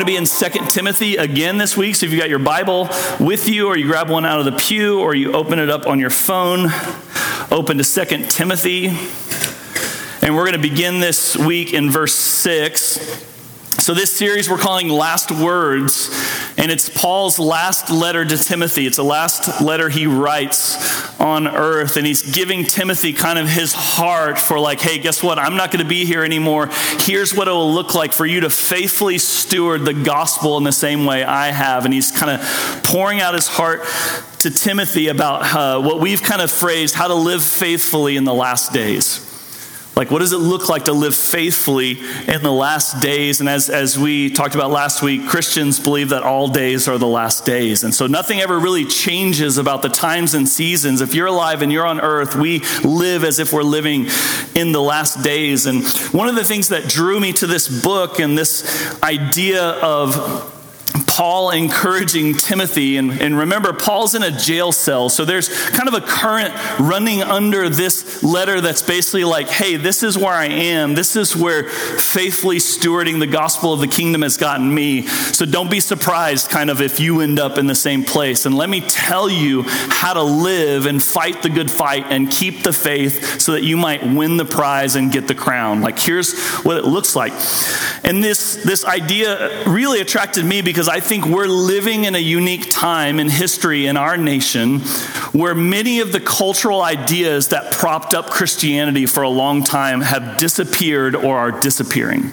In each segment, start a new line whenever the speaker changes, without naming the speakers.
Going to be in Second Timothy again this week. So if you got your Bible with you, or you grab one out of the pew, or you open it up on your phone, open to Second Timothy. And we're going to begin this week in verse 6. So, this series we're calling Last Words, and it's Paul's last letter to Timothy. It's the last letter he writes on earth, and he's giving Timothy kind of his heart for, like, hey, guess what? I'm not going to be here anymore. Here's what it will look like for you to faithfully steward the gospel in the same way I have. And he's kind of pouring out his heart to Timothy about uh, what we've kind of phrased how to live faithfully in the last days. Like, what does it look like to live faithfully in the last days? And as, as we talked about last week, Christians believe that all days are the last days. And so nothing ever really changes about the times and seasons. If you're alive and you're on earth, we live as if we're living in the last days. And one of the things that drew me to this book and this idea of Paul encouraging Timothy. And, and, remember, Paul's in a jail cell. So there's kind of a current running under this letter that's basically like, hey, this is where I am. This is where faithfully stewarding the gospel of the kingdom has gotten me. So don't be surprised, kind of, if you end up in the same place. And let me tell you how to live and fight the good fight and keep the faith so that you might win the prize and get the crown. Like, here's what it looks like. And this, this idea really attracted me because I think we're living in a unique time in history in our nation where many of the cultural ideas that propped up Christianity for a long time have disappeared or are disappearing.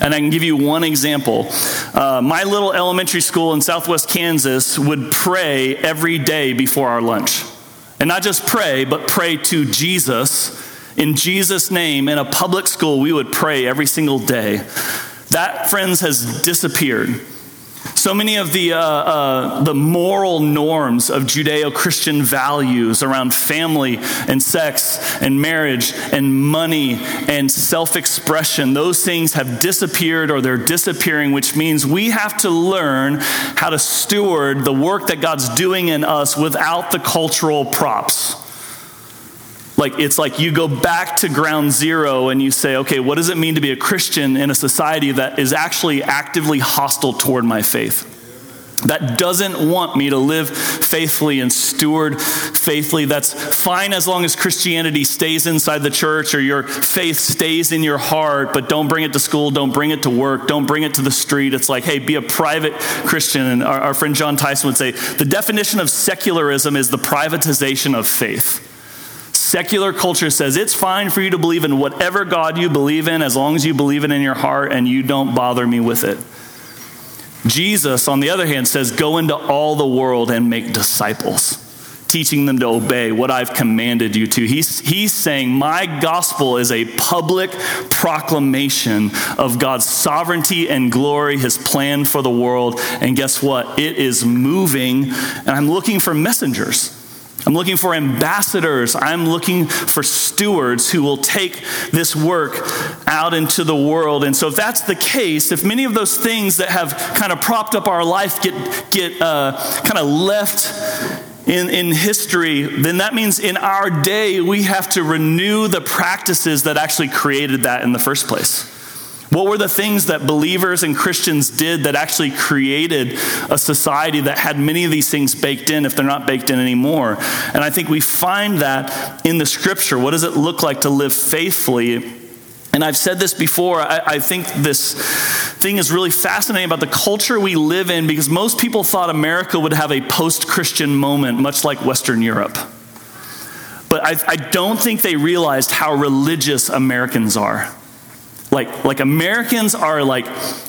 And I can give you one example. Uh, my little elementary school in southwest Kansas would pray every day before our lunch. And not just pray, but pray to Jesus. In Jesus' name, in a public school, we would pray every single day. That, friends, has disappeared. So many of the, uh, uh, the moral norms of Judeo Christian values around family and sex and marriage and money and self expression, those things have disappeared or they're disappearing, which means we have to learn how to steward the work that God's doing in us without the cultural props. Like, it's like you go back to ground zero and you say, okay, what does it mean to be a Christian in a society that is actually actively hostile toward my faith? That doesn't want me to live faithfully and steward faithfully. That's fine as long as Christianity stays inside the church or your faith stays in your heart, but don't bring it to school, don't bring it to work, don't bring it to the street. It's like, hey, be a private Christian. And our, our friend Jon Tyson would say the definition of secularism is the privatization of faith. Secular culture says it's fine for you to believe in whatever God you believe in as long as you believe it in your heart and you don't bother me with it. Jesus, on the other hand, says, Go into all the world and make disciples, teaching them to obey what I've commanded you to. He's, he's saying, My gospel is a public proclamation of God's sovereignty and glory, his plan for the world. And guess what? It is moving, and I'm looking for messengers. I'm looking for ambassadors. I'm looking for stewards who will take this work out into the world. And so, if that's the case, if many of those things that have kind of propped up our life get, get uh, kind of left in, in history, then that means in our day we have to renew the practices that actually created that in the first place. What were the things that believers and Christians did that actually created a society that had many of these things baked in if they're not baked in anymore? And I think we find that in the scripture. What does it look like to live faithfully? And I've said this before, I, I, think this thing is really fascinating about the culture we live in because most people thought America would have a post Christian moment, much like Western Europe. But I, I don't think they realized how religious Americans are. Like, like Americans are like,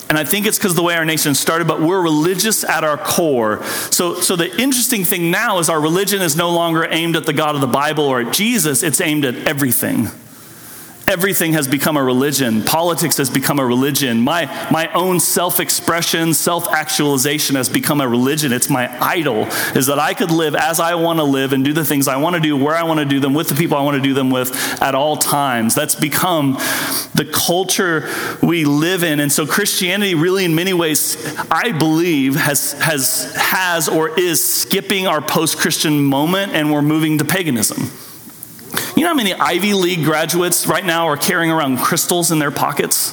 and I think it's because the way our nation started, but we're religious at our core. So, so the interesting thing now is our religion is no longer aimed at the God of the Bible or at Jesus, it's aimed at everything. Everything has become a religion. Politics has become a religion. My, my own self expression, self actualization has become a religion. It's my idol, is that I could live as I want to live and do the things I want to do, where I want to do them, with the people I want to do them with at all times. That's become the culture we live in. And so Christianity, really, in many ways, I believe, has, has, has or is skipping our post Christian moment and we're moving to paganism. You know how many Ivy League graduates right now are carrying around crystals in their pockets?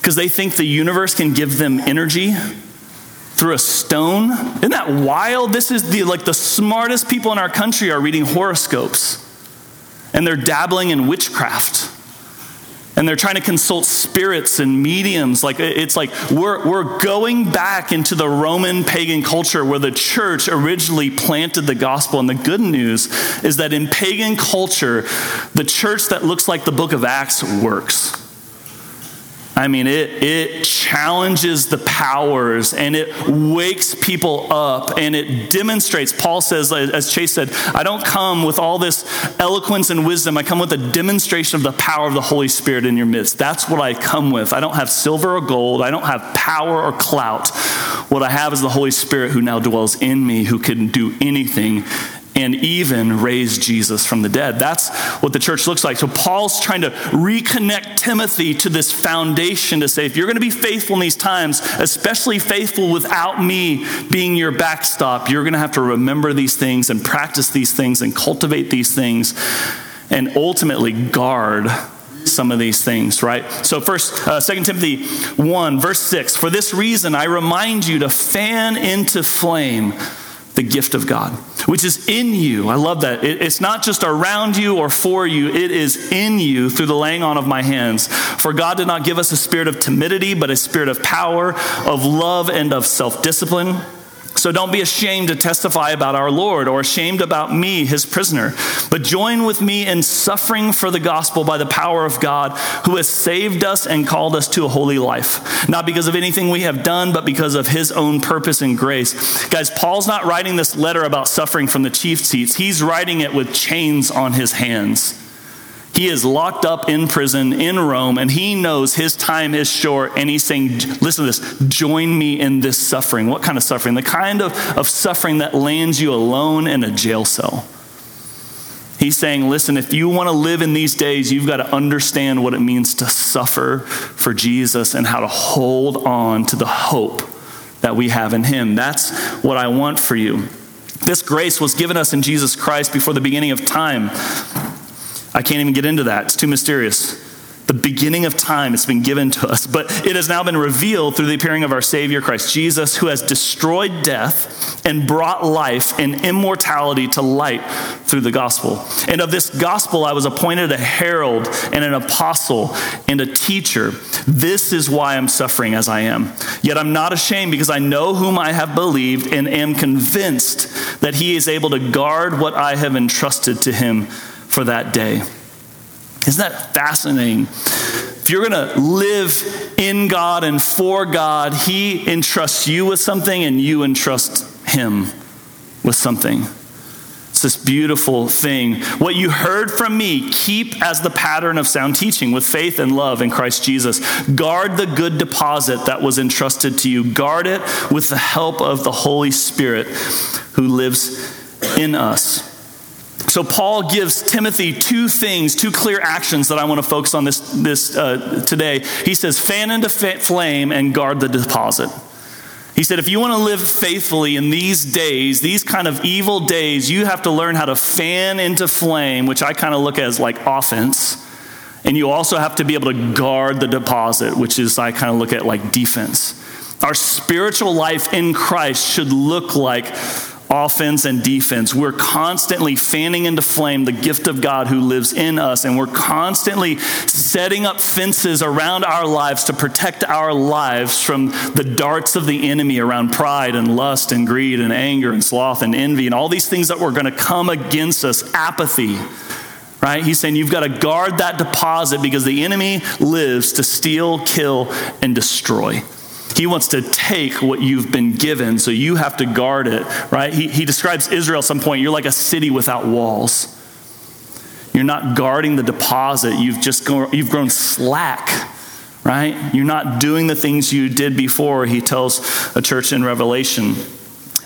Because they think the universe can give them energy through a stone. Isn't that wild? This is the like the smartest people in our country are reading horoscopes. And they're dabbling in witchcraft and they're trying to consult spirits and mediums. Like it's like we're, we're going back into the roman pagan culture where the church originally planted the gospel. And the good news is that in pagan culture the church that looks like the book of acts works I mean, it, it challenges the powers and it wakes people up and it demonstrates. Paul says, as Chase said, I don't come with all this eloquence and wisdom. I come with a demonstration of the power of the Holy Spirit in your midst. That's what I come with. I don't have silver or gold. I don't have power or clout. What I have is the Holy Spirit who now dwells in me, who can do anything and even raise Jesus from the dead. That's what the church looks like. So Paul's trying to reconnect Timothy to this foundation to say, if you're going to be faithful in these times, especially faithful without me being your backstop, you're going to have to remember these things and practice these things and cultivate these things and ultimately guard some of these things, right? So first, uh, 2 Timothy 1, verse 6, for this reason I remind you to fan into flame the gift of God, which is in you. I love that. It, it's not just around you or for you, it is in you through the laying on of my hands. For God did not give us a spirit of timidity, but a spirit of power, of love, and of self discipline. So don't be ashamed to testify about our Lord or ashamed about me, his prisoner, but join with me in suffering for the gospel by the power of God who has saved us and called us to a holy life. Not because of anything we have done, but because of his own purpose and grace. Guys, Paul's not writing this letter about suffering from the chief seats, he's writing it with chains on his hands. He is locked up in prison in Rome and he knows his time is short. And he's saying, Listen to this, join me in this suffering. What kind of suffering? The kind of, of suffering that lands you alone in a jail cell. He's saying, Listen, if you want to live in these days, you've got to understand what it means to suffer for Jesus and how to hold on to the hope that we have in him. That's what I want for you. This grace was given us in Jesus Christ before the beginning of time. I can't even get into that, it's too mysterious. The beginning of time, it's been given to us, but it has now been revealed through the appearing of our Savior Christ Jesus, who has destroyed death and brought life and immortality to light through the gospel. And of this gospel, I was appointed a herald and an apostle and a teacher. This is why I'm suffering as I am. Yet I'm not ashamed because I know whom I have believed and am convinced that he is able to guard what I have entrusted to him for that day. Isn't that fascinating? If you're going to live in God and for God, He entrusts you with something and you entrust Him with something. It's this beautiful thing. What you heard from me, keep as the pattern of sound teaching with faith and love in Christ Jesus. Guard the good deposit that was entrusted to you. Guard it with the help of the Holy Spirit who lives in us. So, Paul gives Timothy two things, two clear actions that I want to focus on this, this uh, today. He says, fan into flame and guard the deposit. He said, if you want to live faithfully in these days, these kind of evil days, you have to learn how to fan into flame, which I kind of look at as like offense. And you also have to be able to guard the deposit, which is I kind of look at like defense. Our spiritual life in Christ should look like offense and defense. We're constantly fanning into flame the gift of God who lives in us, and we're constantly setting up fences around our lives to protect our lives from the darts of the enemy around pride and lust and greed and anger and sloth and envy and all these things that were going to come against us, apathy. right? He's saying you've got to guard that deposit because the enemy lives to steal, kill, and destroy. He wants to take what you've been given, so you have to guard it, right? He, he describes Israel at some point, you're like a city without walls. You're not guarding the deposit. You've just go, you've grown slack, right? You're not doing the things you did before, he tells a church in Revelation.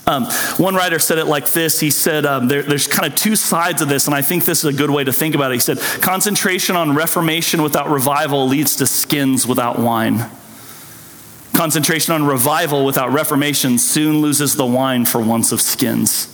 Um, one writer said it like this. He said, um, there, There's kind of two sides of this, and I think this is a good way to think about it. He said, Concentration on reformation without revival leads to skins without wine. Concentration on revival without reformation soon loses the wine for once of skins.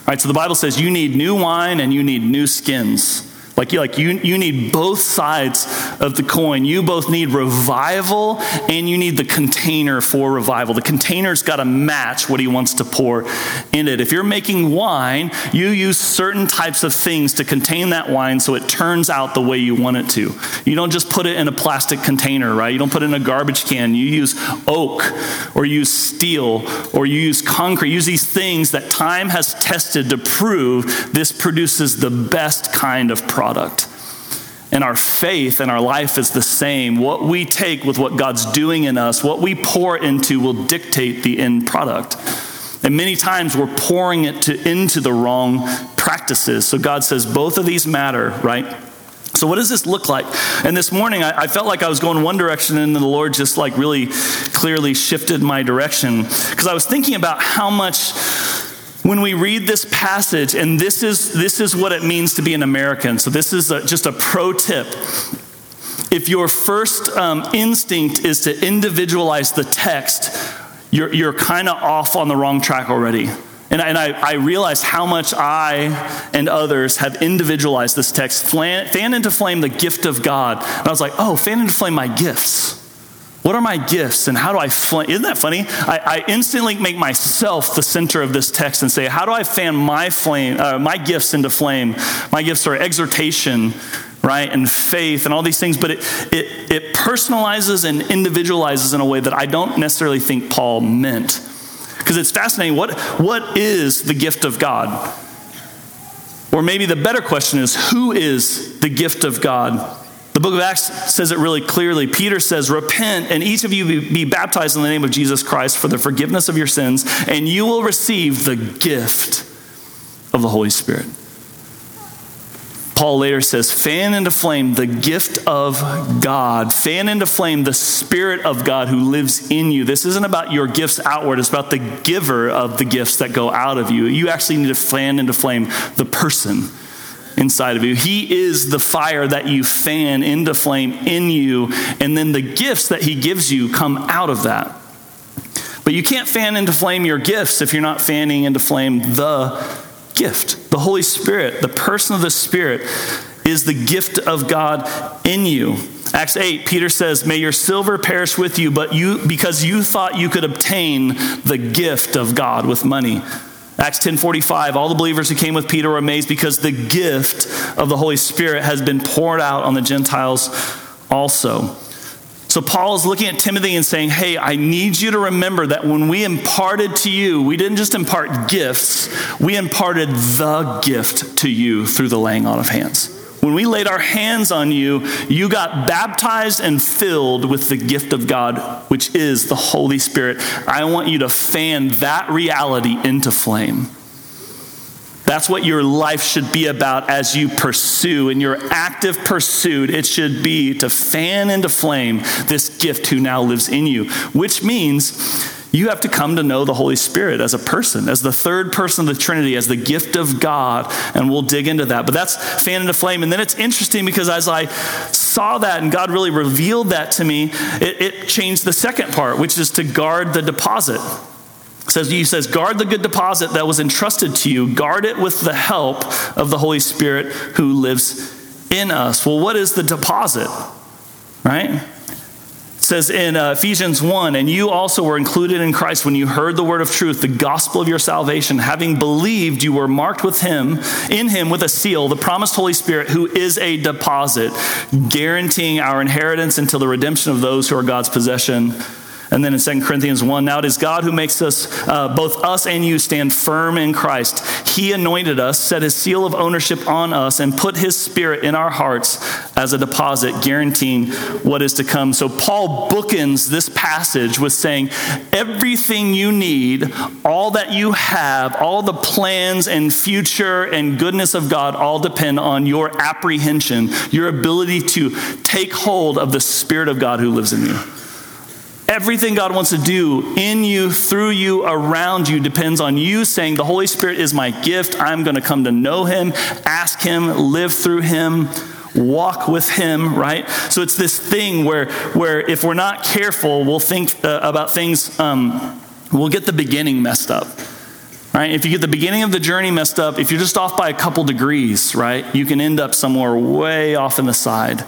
All right, so the Bible says you need new wine and you need new skins. Like, like you, you need both sides of the coin. You both need revival and you need the container for revival. The container's got to match what he wants to pour in it. If you're making wine, you use certain types of things to contain that wine so it turns out the way you want it to. You don't just put it in a plastic container, right? You don't put it in a garbage can. You use oak or you use steel or you use concrete. You use these things that time has tested to prove this produces the best kind of product product. And our faith and our life is the same. What we take with what God's doing in us, what we pour into, will dictate the end product. And many times we're pouring it to, into the wrong practices. So God says both of these matter, right? So, what does this look like? And this morning, I, I, felt like I was going one direction, and the Lord just like really clearly shifted my direction. Because I was thinking about how much when we read this passage, and this is, this is what it means to be an American. So, this is a, just a pro tip. If your first um, instinct is to individualize the text, you're, you're kind of off on the wrong track already. And, I, and I, I realized how much I and others have individualized this text. Fan into flame the gift of God. And I was like, oh, fan into flame my gifts. What are my gifts and how do I flame? Isn't that funny? I, I, instantly make myself the center of this text and say, how do I fan my flame, uh, my gifts into flame? My gifts are exhortation, right, and faith and all these things, but it, it, it personalizes and individualizes in a way that I don't necessarily think Paul meant. Because it's fascinating. What, what is the gift of God? Or maybe the better question is, who is the gift of God? The book of Acts says it really clearly. Peter says, Repent, and each of you be, baptized in the name of Jesus Christ for the forgiveness of your sins, and you will receive the gift of the Holy Spirit. Paul later says, Fan into flame the gift of God. Fan into flame the Spirit of God who lives in you. This isn't about your gifts outward, it's about the giver of the gifts that go out of you. You actually need to fan into flame the person inside of you. He is the fire that you fan into flame in you, and then the gifts that He gives you come out of that. But you can't fan into flame your gifts if you're not fanning into flame the gift. The Holy Spirit, the person of the Spirit, is the gift of God in you. Acts 8, Peter says, May your silver perish with you, but you because you thought you could obtain the gift of God with money. Acts 10:45 all the believers who came with Peter were amazed because the gift of the Holy Spirit has been poured out on the Gentiles also. So Paul is looking at Timothy and saying, "Hey, I need you to remember that when we imparted to you, we didn't just impart gifts, we imparted the gift to you through the laying on of hands." When we laid our hands on you, you got baptized and filled with the gift of God, which is the Holy Spirit. I want you to fan that reality into flame. That's what your life should be about as you pursue. In your active pursuit, it should be to fan into flame this gift who now lives in you, which means you have to come to know the Holy Spirit as a person, as the third person of the Trinity, as the gift of God. And we'll dig into that. But that's fan into flame. And then it's interesting because as I saw that and God really revealed that to me, it, it changed the second part, which is to guard the deposit. It says he says, guard the good deposit that was entrusted to you. Guard it with the help of the Holy Spirit who lives in us. Well, what is the deposit? Right? Says in uh, Ephesians 1 and you also were included in Christ when you heard the word of truth, the gospel of your salvation. Having believed, you were marked with him, in him with a seal, the promised Holy Spirit, who is a deposit, guaranteeing our inheritance until the redemption of those who are God's possession And then in 2 Corinthians 1, now it is God who makes us, uh, both us and you, stand firm in Christ. He anointed us, set his seal of ownership on us, and put his spirit in our hearts as a deposit, guaranteeing what is to come. So Paul bookends this passage with saying, everything you need, all that you have, all the plans and future and goodness of God all depend on your apprehension, your ability to take hold of the Spirit of God who lives in you. Everything God wants to do in you, through you, around you depends on you saying, The Holy Spirit is my gift. I'm going to come to know Him, ask Him, live through Him, walk with Him, right? So it's this thing where, where if we're not careful, we'll think uh, about things, um, we'll get the beginning messed up. Right? If you get the beginning of the journey messed up, if you're just off by a couple degrees, right, you can end up somewhere way off in the side.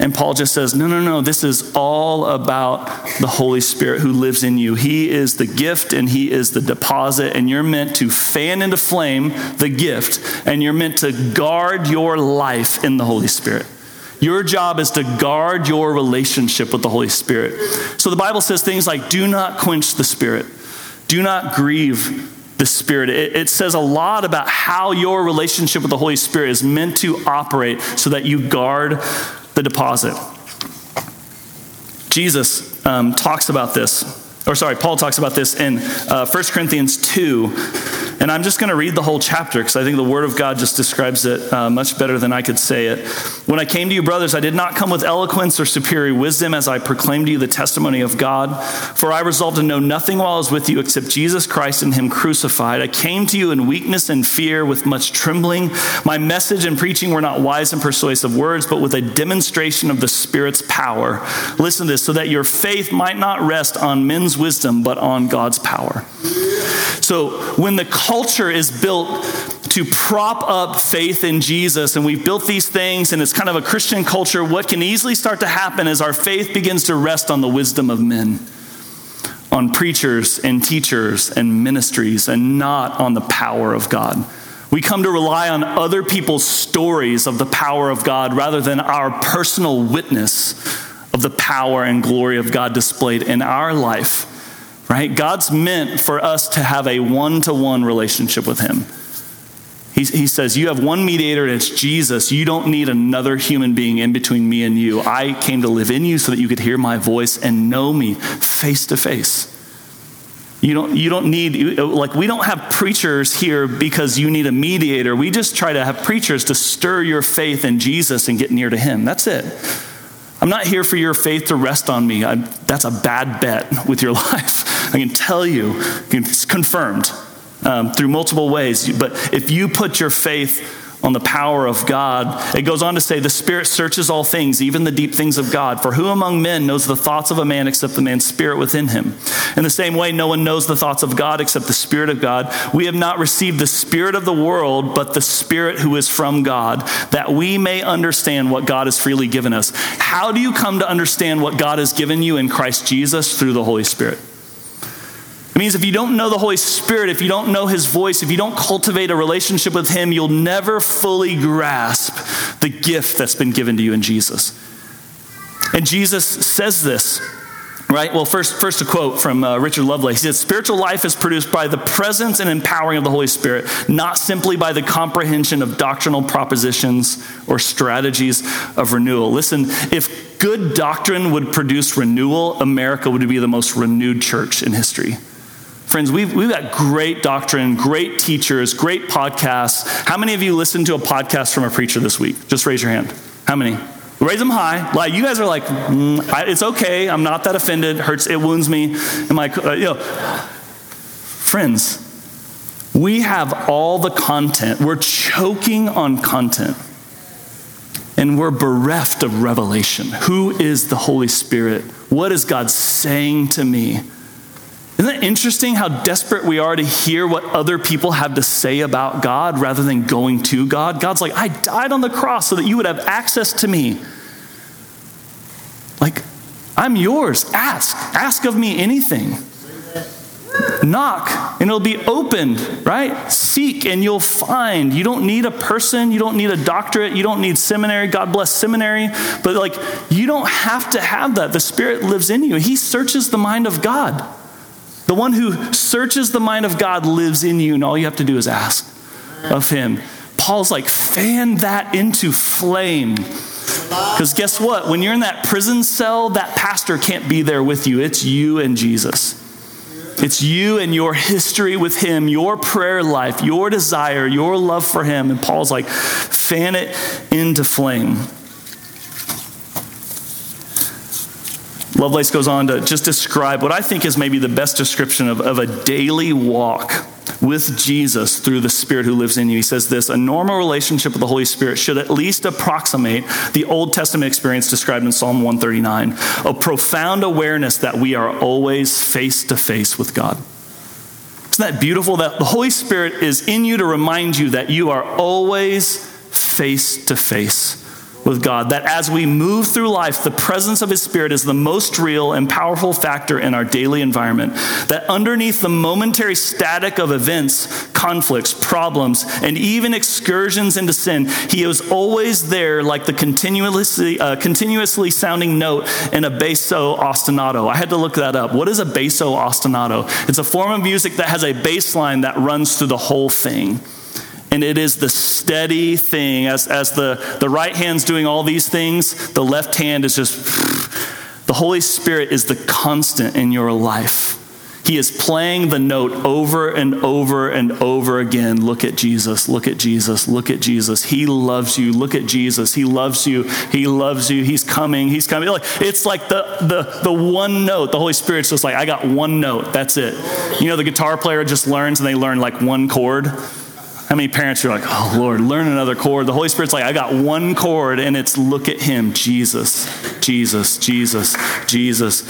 And Paul just says, no, no, no, this is all about the Holy Spirit who lives in you. He is the gift and He is the deposit, and you're meant to fan into flame the gift, and you're meant to guard your life in the Holy Spirit. Your job is to guard your relationship with the Holy Spirit. So the Bible says things like, do not quench the Spirit, do not grieve the Spirit. It, it, says a lot about how your relationship with the Holy Spirit is meant to operate so that you guard the deposit. Jesus um, talks about this or sorry, Paul talks about this in uh, 1 Corinthians 2. And I'm just going to read the whole chapter because I think the Word of God just describes it uh, much better than I could say it. When I came to you, brothers, I did not come with eloquence or superior wisdom as I proclaimed to you the testimony of God. For I resolved to know nothing while I was with you except Jesus Christ and Him crucified. I came to you in weakness and fear with much trembling. My message and preaching were not wise and persuasive words, but with a demonstration of the Spirit's power. Listen to this so that your faith might not rest on men's wisdom, but on God's power. So when the culture is built to prop up faith in Jesus, and we've built these things, and it's kind of a Christian culture, what can easily start to happen is our faith begins to rest on the wisdom of men, on preachers and teachers and ministries, and not on the power of God. We come to rely on other people's stories of the power of God rather than our personal witness of the power and glory of God displayed in our life right? God's meant for us to have a one to one relationship with Him. He, he says, You have one mediator, and it's Jesus. You don't need another human being in between me and you. I came to live in you so that you could hear my voice and know me face to face. You don't, you don't need, like, we don't have preachers here because you need a mediator. We just try to have preachers to stir your faith in Jesus and get near to Him. That's it. I'm not here for your faith to rest on me. I'm, that's a bad bet with your life. I can tell you, it's confirmed um, through multiple ways. But if you put your faith on the power of God. It goes on to say, The Spirit searches all things, even the deep things of God. For who among men knows the thoughts of a man except the man's spirit within him? In the same way, no one knows the thoughts of God except the Spirit of God. We have not received the Spirit of the world, but the Spirit who is from God, that we may understand what God has freely given us. How do you come to understand what God has given you in Christ Jesus? Through the Holy Spirit. Means if you don't know the Holy Spirit, if you don't know His voice, if you don't cultivate a relationship with Him, you'll never fully grasp the gift that's been given to you in Jesus. And Jesus says this, right? Well, first, first a quote from uh, Richard Lovelace. He said, Spiritual life is produced by the presence and empowering of the Holy Spirit, not simply by the comprehension of doctrinal propositions or strategies of renewal. Listen, if good doctrine would produce renewal, America would be the most renewed church in history. Friends, we've, we've got great doctrine, great teachers, great podcasts. How many of you listened to a podcast from a preacher this week? Just raise your hand. How many? Raise them high. Like you guys are like, mm, I, it's okay. I'm not that offended. It hurts. It wounds me. I'm like, uh, you know, friends, we have all the content. We're choking on content, and we're bereft of revelation. Who is the Holy Spirit? What is God saying to me? Isn't it interesting how desperate we are to hear what other people have to say about God rather than going to God? God's like, I died on the cross so that you would have access to me. Like, I'm yours. Ask. Ask of me anything. Knock. and it'll be opened, right? Seek and you'll find. You don't need a person, you don't need a doctorate, you don't need seminary. God bless seminary, but like you don't have to have that. The Spirit lives in you. He searches the mind of God. The one who searches the mind of God lives in you, and all you have to do is ask of Him. Paul's like, fan that into flame. Because guess what? When you're in that prison cell, that pastor can't be there with you. It's you and Jesus. It's you and your history with Him, your prayer life, your desire, your love for Him. And Paul's like, fan it into flame. Lovelace goes on to just describe what I think is maybe the best description of, of a daily walk with Jesus through the Spirit who lives in you. He says this a normal relationship with the Holy Spirit should at least approximate the Old Testament experience described in Psalm 139 a profound awareness that we are always face to face with God. Isn't that beautiful that the Holy Spirit is in you to remind you that you are always face to face with God. That as we move through life, the presence of His Spirit is the most real and powerful factor in our daily environment. That underneath the momentary static of events, conflicts, problems, and even excursions into sin, He is always there like the continuously, uh, continuously sounding note in a basso ostinato. I had to look that up. What is a basso ostinato? It's a form of music that has a bass line that runs through the whole thing. And it is the steady thing. As, as the, the right hand's doing all these things, the left hand is just, the Holy Spirit is the constant in your life. He is playing the note over and over and over again. Look at Jesus, look at Jesus, look at Jesus. He loves you. Look at Jesus. He loves you. He loves you. He's coming. He's coming. It's like the, the, the one note. The Holy Spirit's just like, I got one note. That's it. You know, the guitar player just learns and they learn like one chord. How many parents are like, oh Lord, learn another chord? The Holy Spirit's like, I got one chord, and it's look at him, Jesus, Jesus, Jesus, Jesus,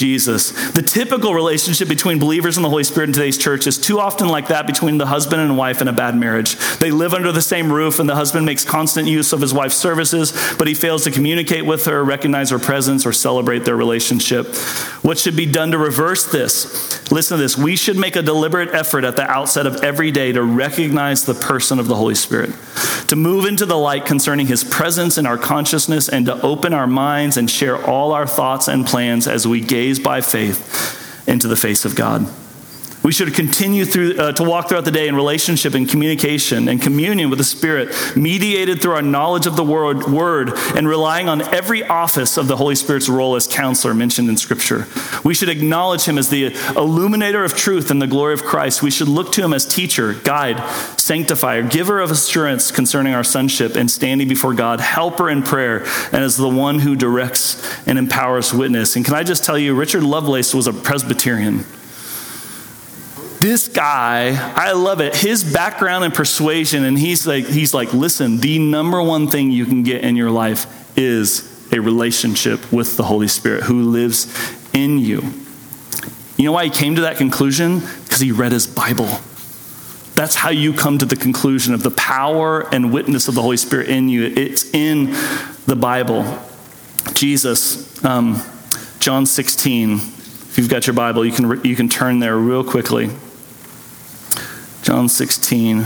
Jesus. The typical relationship between believers and the Holy Spirit in today's church is too often like that between the husband and wife in a bad marriage. They live under the same roof, and the husband makes constant use of his wife's services, but he fails to communicate with her, recognize her presence, or celebrate their relationship. What should be done to reverse this? Listen to this. We should make a deliberate effort at the outset of every day to recognize the person of the Holy Spirit, to move into the light concerning his presence in our consciousness, and to open our minds and share all our thoughts and plans as we gaze gaze by faith into the face of God. We should continue through, uh, to walk throughout the day in relationship and communication and communion with the Spirit, mediated through our knowledge of the word, word and relying on every office of the Holy Spirit's role as counselor mentioned in Scripture. We should acknowledge Him as the illuminator of truth and the glory of Christ. We should look to Him as teacher, guide, sanctifier, giver of assurance concerning our sonship and standing before God, helper in prayer, and as the one who directs and empowers witness. And can I just tell you, Richard Lovelace was a Presbyterian. This guy, I love it. His background and persuasion, and he's like, he's like, listen, the number one thing you can get in your life is a relationship with the Holy Spirit who lives in you. You know why he came to that conclusion? Because he read his Bible. That's how you come to the conclusion of the power and witness of the Holy Spirit in you. It's in the Bible. Jesus, um, John 16. If you've got your Bible, you can, you can turn there real quickly. John 16.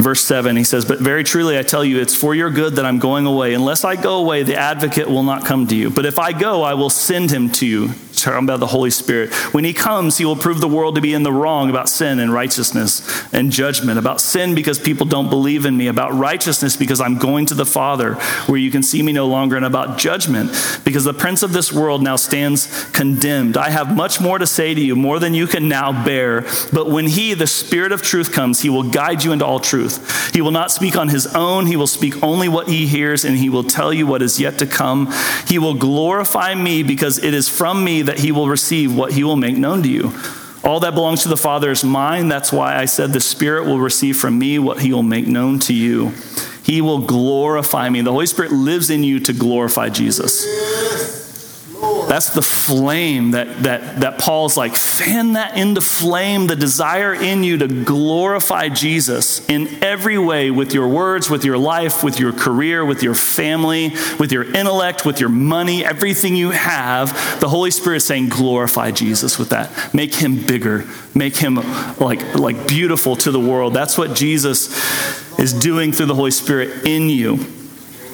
Verse 7, he says, But very truly I tell you, it's for your good that I'm going away. Unless I go away, the advocate will not come to you. But if I go, I will send him to you talking about the Holy Spirit. When he comes, he will prove the world to be in the wrong about sin and righteousness and judgment. About sin because people don't believe in me. About righteousness because I'm going to the Father where you can see me no longer. And about judgment because the prince of this world now stands condemned. I have much more to say to you, more than you can now bear. But when he, the Spirit of truth, comes, he will guide you into all truth. He will not speak on his own. He will speak only what he hears, and he will tell you what is yet to come. He will glorify me because it is from me that he will receive what he will make known to you. All that belongs to the Father is mine. That's why I said the Spirit will receive from me what he will make known to you. He will glorify me. The Holy Spirit lives in you to glorify Jesus. That's the flame that, that, that Paul's like, fan that into flame, the desire in you to glorify Jesus in every way with your words, with your life, with your career, with your family, with your intellect, with your money, everything you have. The Holy Spirit saying, glorify Jesus with that. Make him bigger. Make him like, like beautiful to the world. That's what Jesus is doing through the Holy Spirit in you.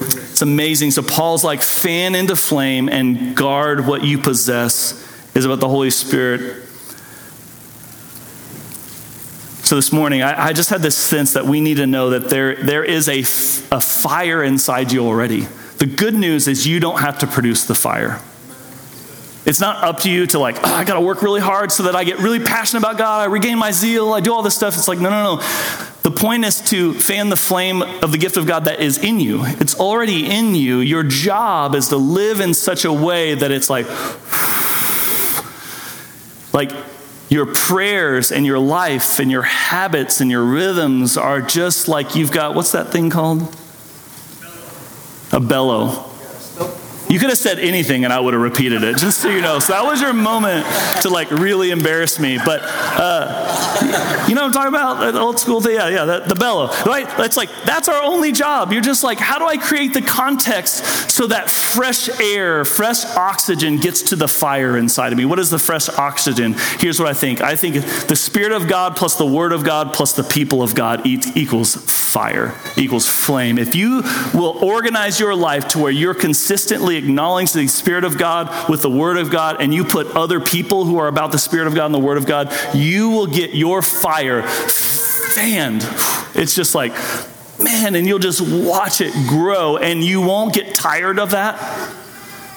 It's amazing. So Paul's like, fan into flame and guard what you possess, is about the Holy Spirit. So this morning, I, I just had this sense that we need to know that there, there is a, a fire inside you already. The good news is you don't have to produce the fire. It's not up to you to like, oh, I got to work really hard so that I get really passionate about God, I regain my zeal, I do all this stuff. It's like, no, no, no. The point is to fan the flame of the gift of God that is in you. It's already in you. Your job is to live in such a way that it's like, like your prayers and your life and your habits and your rhythms are just like you've got, what's that thing called? A bellow. You could have said anything and I would have repeated it, just so you know. So that was your moment to like really embarrass me. But uh, you know what I'm talking about? The old school thing? Yeah, yeah, the, the bellow. Right? It's like, that's our only job. You're just like, how do I create the context so that fresh air, fresh oxygen gets to the fire inside of me? What is the fresh oxygen? Here's what I think I think the Spirit of God plus the Word of God plus the people of God equals fire, equals flame. If you will organize your life to where you're consistently acknowledge the Spirit of God with the Word of God, and you put other people who are about the Spirit of God and the Word of God, you will get your fire fanned. It's just like, man, and you'll just watch it grow, and you won't get tired of that.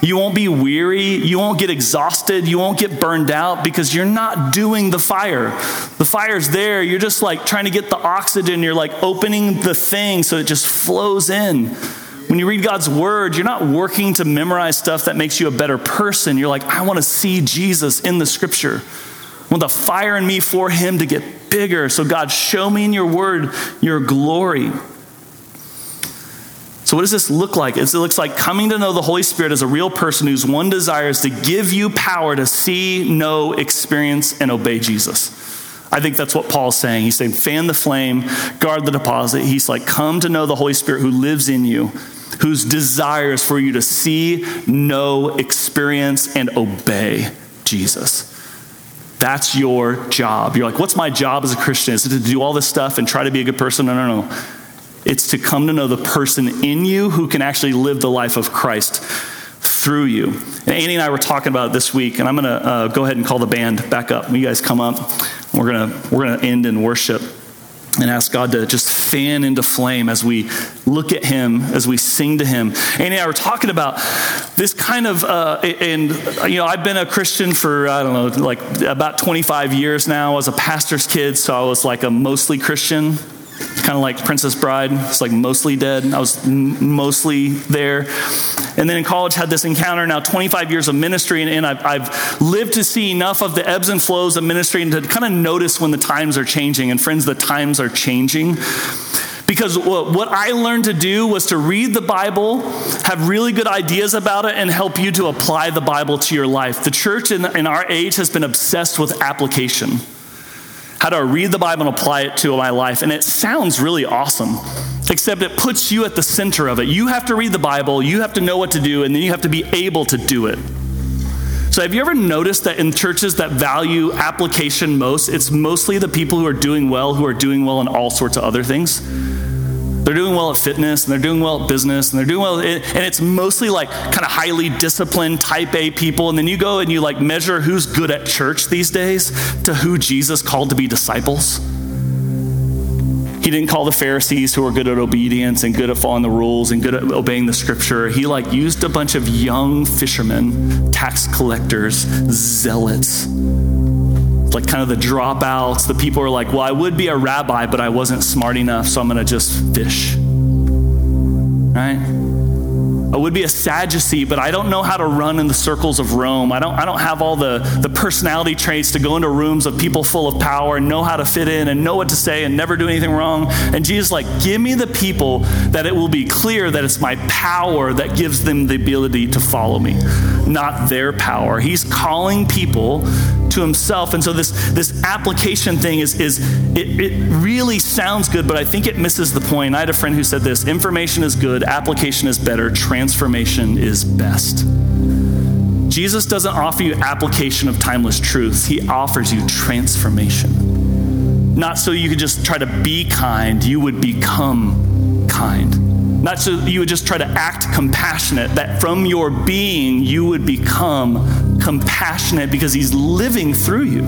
You won't be weary. You won't get exhausted. You won't get burned out because you're not doing the fire. The fire's there. You're just like trying to get the oxygen. You're like opening the thing so it just flows in. When you read God's word, you're not working to memorize stuff that makes you a better person. You're like, I want to see Jesus in the scripture. I want the fire in me for him to get bigger. So, God, show me in your word your glory. So, what does this look like? It looks like coming to know the Holy Spirit as a real person whose one desire is to give you power to see, know, experience, and obey Jesus. I think that's what Paul's saying. He's saying, fan the flame, guard the deposit. He's like, come to know the Holy Spirit who lives in you whose desire is for you to see, know, experience, and obey Jesus. That's your job. You're like, what's my job as a Christian? Is it to do all this stuff and try to be a good person? No, no, no. It's to come to know the person in you who can actually live the life of Christ through you. And Annie and I were talking about it this week, and I'm going to uh, go ahead and call the band back up. You guys come up. We're going to we're going to end in worship and ask God to just fan into flame as we look at Him, as we sing to Him. Annie and I were talking about this kind of, uh, and you know, I've been a Christian for I don't know, like about 25 years now. I was a pastor's kid, so I was like a mostly Christian kind of like Princess Bride. It's like mostly dead. I was m- mostly there. And then in college, had this encounter. Now, 25 years of ministry, and, and I've, I've, lived to see enough of the ebbs and flows of ministry and to kind of notice when the times are changing. And friends, the times are changing. Because what I learned to do was to read the Bible, have really good ideas about it, and help you to apply the Bible to your life. The church in, in our age has been obsessed with application how to read the Bible and apply it to my life. And it sounds really awesome, except it puts you at the center of it. You have to read the Bible, you have to know what to do, and then you have to be able to do it. So, have you ever noticed that in churches that value application most, it's mostly the people who are doing well who are doing well in all sorts of other things? They're doing well at fitness and they're doing well at business and they're doing well, and it's mostly like kind of highly disciplined type A people. And then you go and you like measure who's good at church these days to who Jesus called to be disciples. He didn't call the Pharisees who were good at obedience and good at following the rules and good at obeying the scripture. He like used a bunch of young fishermen, tax collectors, zealots like kind of the dropouts, the people are like, well, I would be a rabbi, but I wasn't smart enough, so I'm going to just fish. Right? I would be a Sadducee, but I don't know how to run in the circles of Rome. I don't, I don't have all the, the personality traits to go into rooms of people full of power and know how to fit in and know what to say and never do anything wrong. And Jesus like, give me the people that it will be clear that it's my power that gives them the ability to follow me, not their power. He's calling people to himself. And so this, this application thing is, is it, it really sounds good, but I think it misses the point. I had a friend who said this information is good, application is better, transformation is best. Jesus doesn't offer you application of timeless truths, he offers you transformation. Not so you could just try to be kind, you would become kind. Not so you would just try to act compassionate, that from your being you would become compassionate because he's living through you.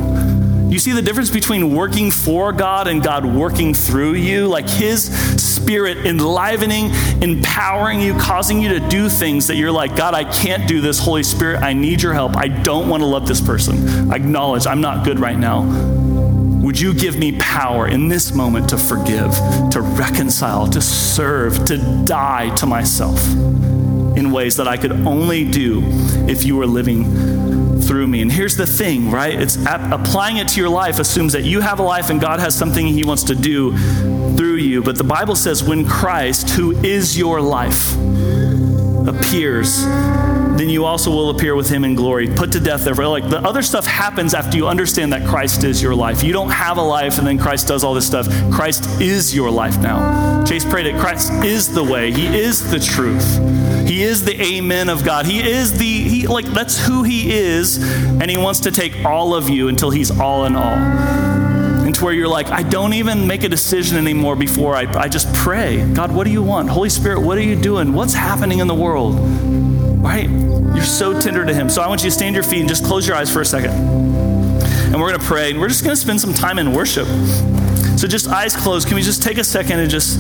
You see the difference between working for God and God working through you? Like His Spirit enlivening, empowering you, causing you to do things that you're like, God, I can't do this. Holy Spirit, I need your help. I don't want to love this person. I acknowledge I'm not good right now. Would you give me power in this moment to forgive, to reconcile, to serve, to die to myself in ways that I could only do if you were living through me. And here's the thing, right? It's applying it to your life assumes that you have a life and God has something He wants to do through you. But the Bible says when Christ, who is your life, appears, then you also will appear with him in glory. Put to death, therefore. Like the other stuff happens after you understand that Christ is your life. You don't have a life and then Christ does all this stuff. Christ is your life now. Chase prayed it. Christ is the way, He is the truth. He is the amen of God. He is the, he, like, that's who He is. And He wants to take all of you until He's all in all. And to where you're like, I don't even make a decision anymore before I, I just pray. God, what do you want? Holy Spirit, what are you doing? What's happening in the world? Right? You're so tender to Him. So I want you to stand your feet and just close your eyes for a second. And we're going to pray. And we're just going to spend some time in worship. So just eyes closed. Can we just take a second and just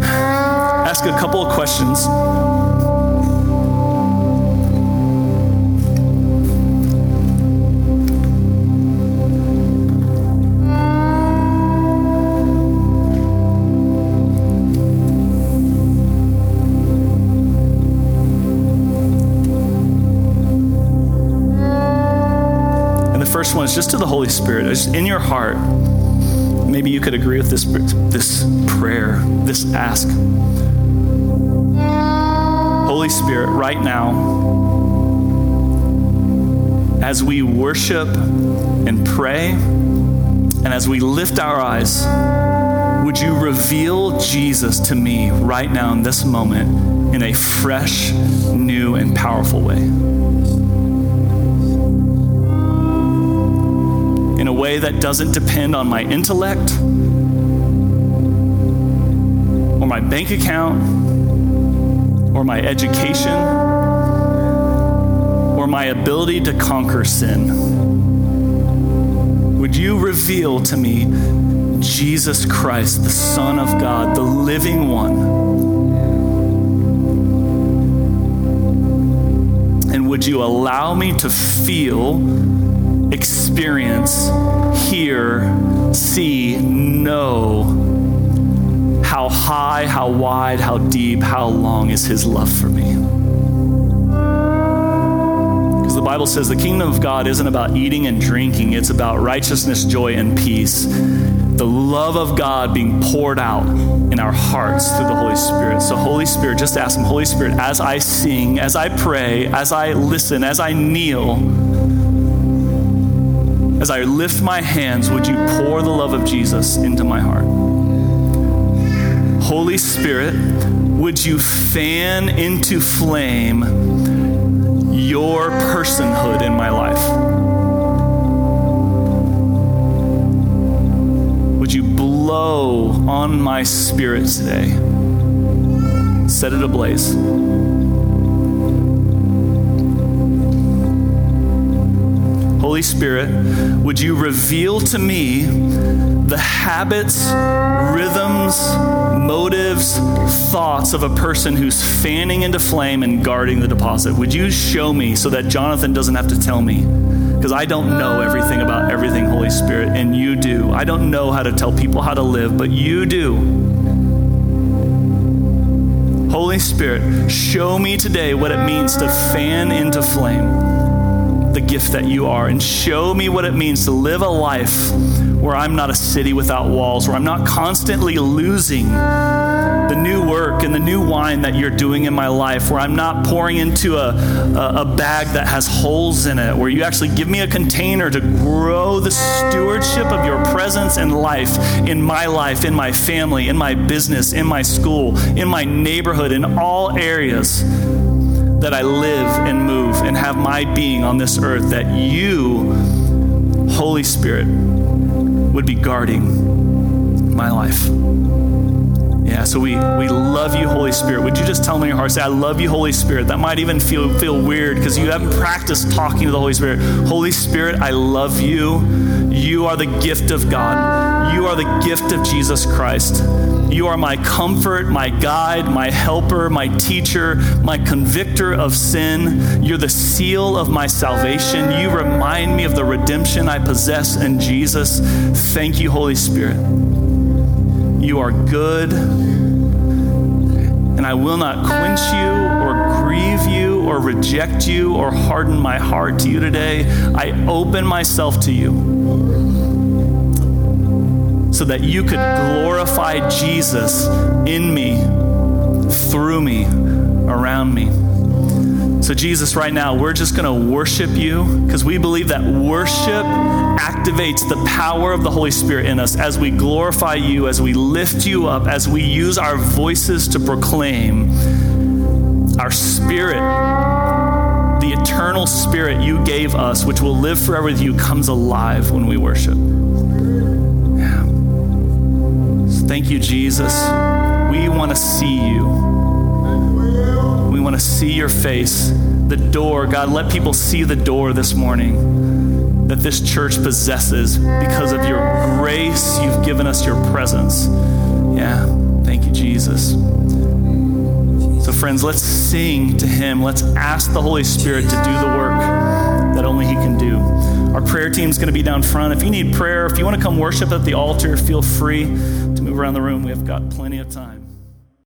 ask a couple of questions? One is just to the Holy Spirit, just in your heart. Maybe you could agree with this, this prayer, this ask. Holy Spirit, right now, as we worship and pray, and as we lift our eyes, would you reveal Jesus to me right now in this moment in a fresh, new, and powerful way? In a way that doesn't depend on my intellect or my bank account or my education or my ability to conquer sin. Would you reveal to me Jesus Christ, the Son of God, the living one? And would you allow me to feel experience, hear, see, know how high, how wide, how deep, how long is His love for me. Because the Bible says the kingdom of God isn't about eating and drinking, it's about righteousness, joy, and peace. The love of God being poured out in our hearts through the Holy Spirit. So, Holy Spirit, just ask Him, Holy Spirit, as I sing, as I pray, as I listen, as I kneel, as I lift my hands, would you pour the love of Jesus into my heart? Holy Spirit, would you fan into flame your personhood in my life? Would you blow on my spirit today? Set it ablaze. Holy Spirit, would you reveal to me the habits, rhythms, motives, thoughts of a person who's fanning into flame and guarding the deposit? Would you show me so that Jonathan doesn't have to tell me? Because I don't know everything about everything, Holy Spirit, and you do. I don't know how to tell people how to live, but you do. Holy Spirit, show me today what it means to fan into flame the gift that you are, and show me what it means to live a life where I'm not a city without walls, where I'm not constantly losing the new work and the new wine that you're doing in my life, where I'm not pouring into a, a, a, bag that has holes in it, where you actually give me a container to grow the stewardship of your presence and life in my life, in my family, in my business, in my school, in my neighborhood, in all areas that I live and move and have my being on this earth, that you, Holy Spirit, would be guarding my life. Yeah, so we, we love you, Holy Spirit. Would you just tell me in your heart, say, I love you, Holy Spirit? That might even feel, feel weird because you haven't practiced talking to the Holy Spirit. Holy Spirit, I love you. You are the gift of God. You are the gift of Jesus Christ. You are my comfort, my guide, my helper, my teacher, my convictor of sin. You're the seal of my salvation. You remind me of the redemption I possess in Jesus. Thank you, Holy Spirit. You are good, and I will not quench you or grieve you or reject you or harden my heart to you today. I open myself to you so that you could glorify Jesus in me, through me, around me. So, Jesus, right now, we're just going to worship you because we believe that worship activates the power of the Holy Spirit in us as we glorify you, as we lift you up, as we use our voices to proclaim our spirit, the eternal spirit you gave us, which will live forever with you, comes alive when we worship. Thank you, Jesus. We want to see you We want to see your face, the door. God, let people see the door this morning that this church possesses because of your grace. You've given us your presence. Yeah, thank you, Jesus. So, friends, let's sing to Him. Let's ask the Holy Spirit to do the work that only He can do. Our prayer team is going to be down front. If you need prayer, if you want to come worship at the altar, feel free around the room. We have got plenty of time.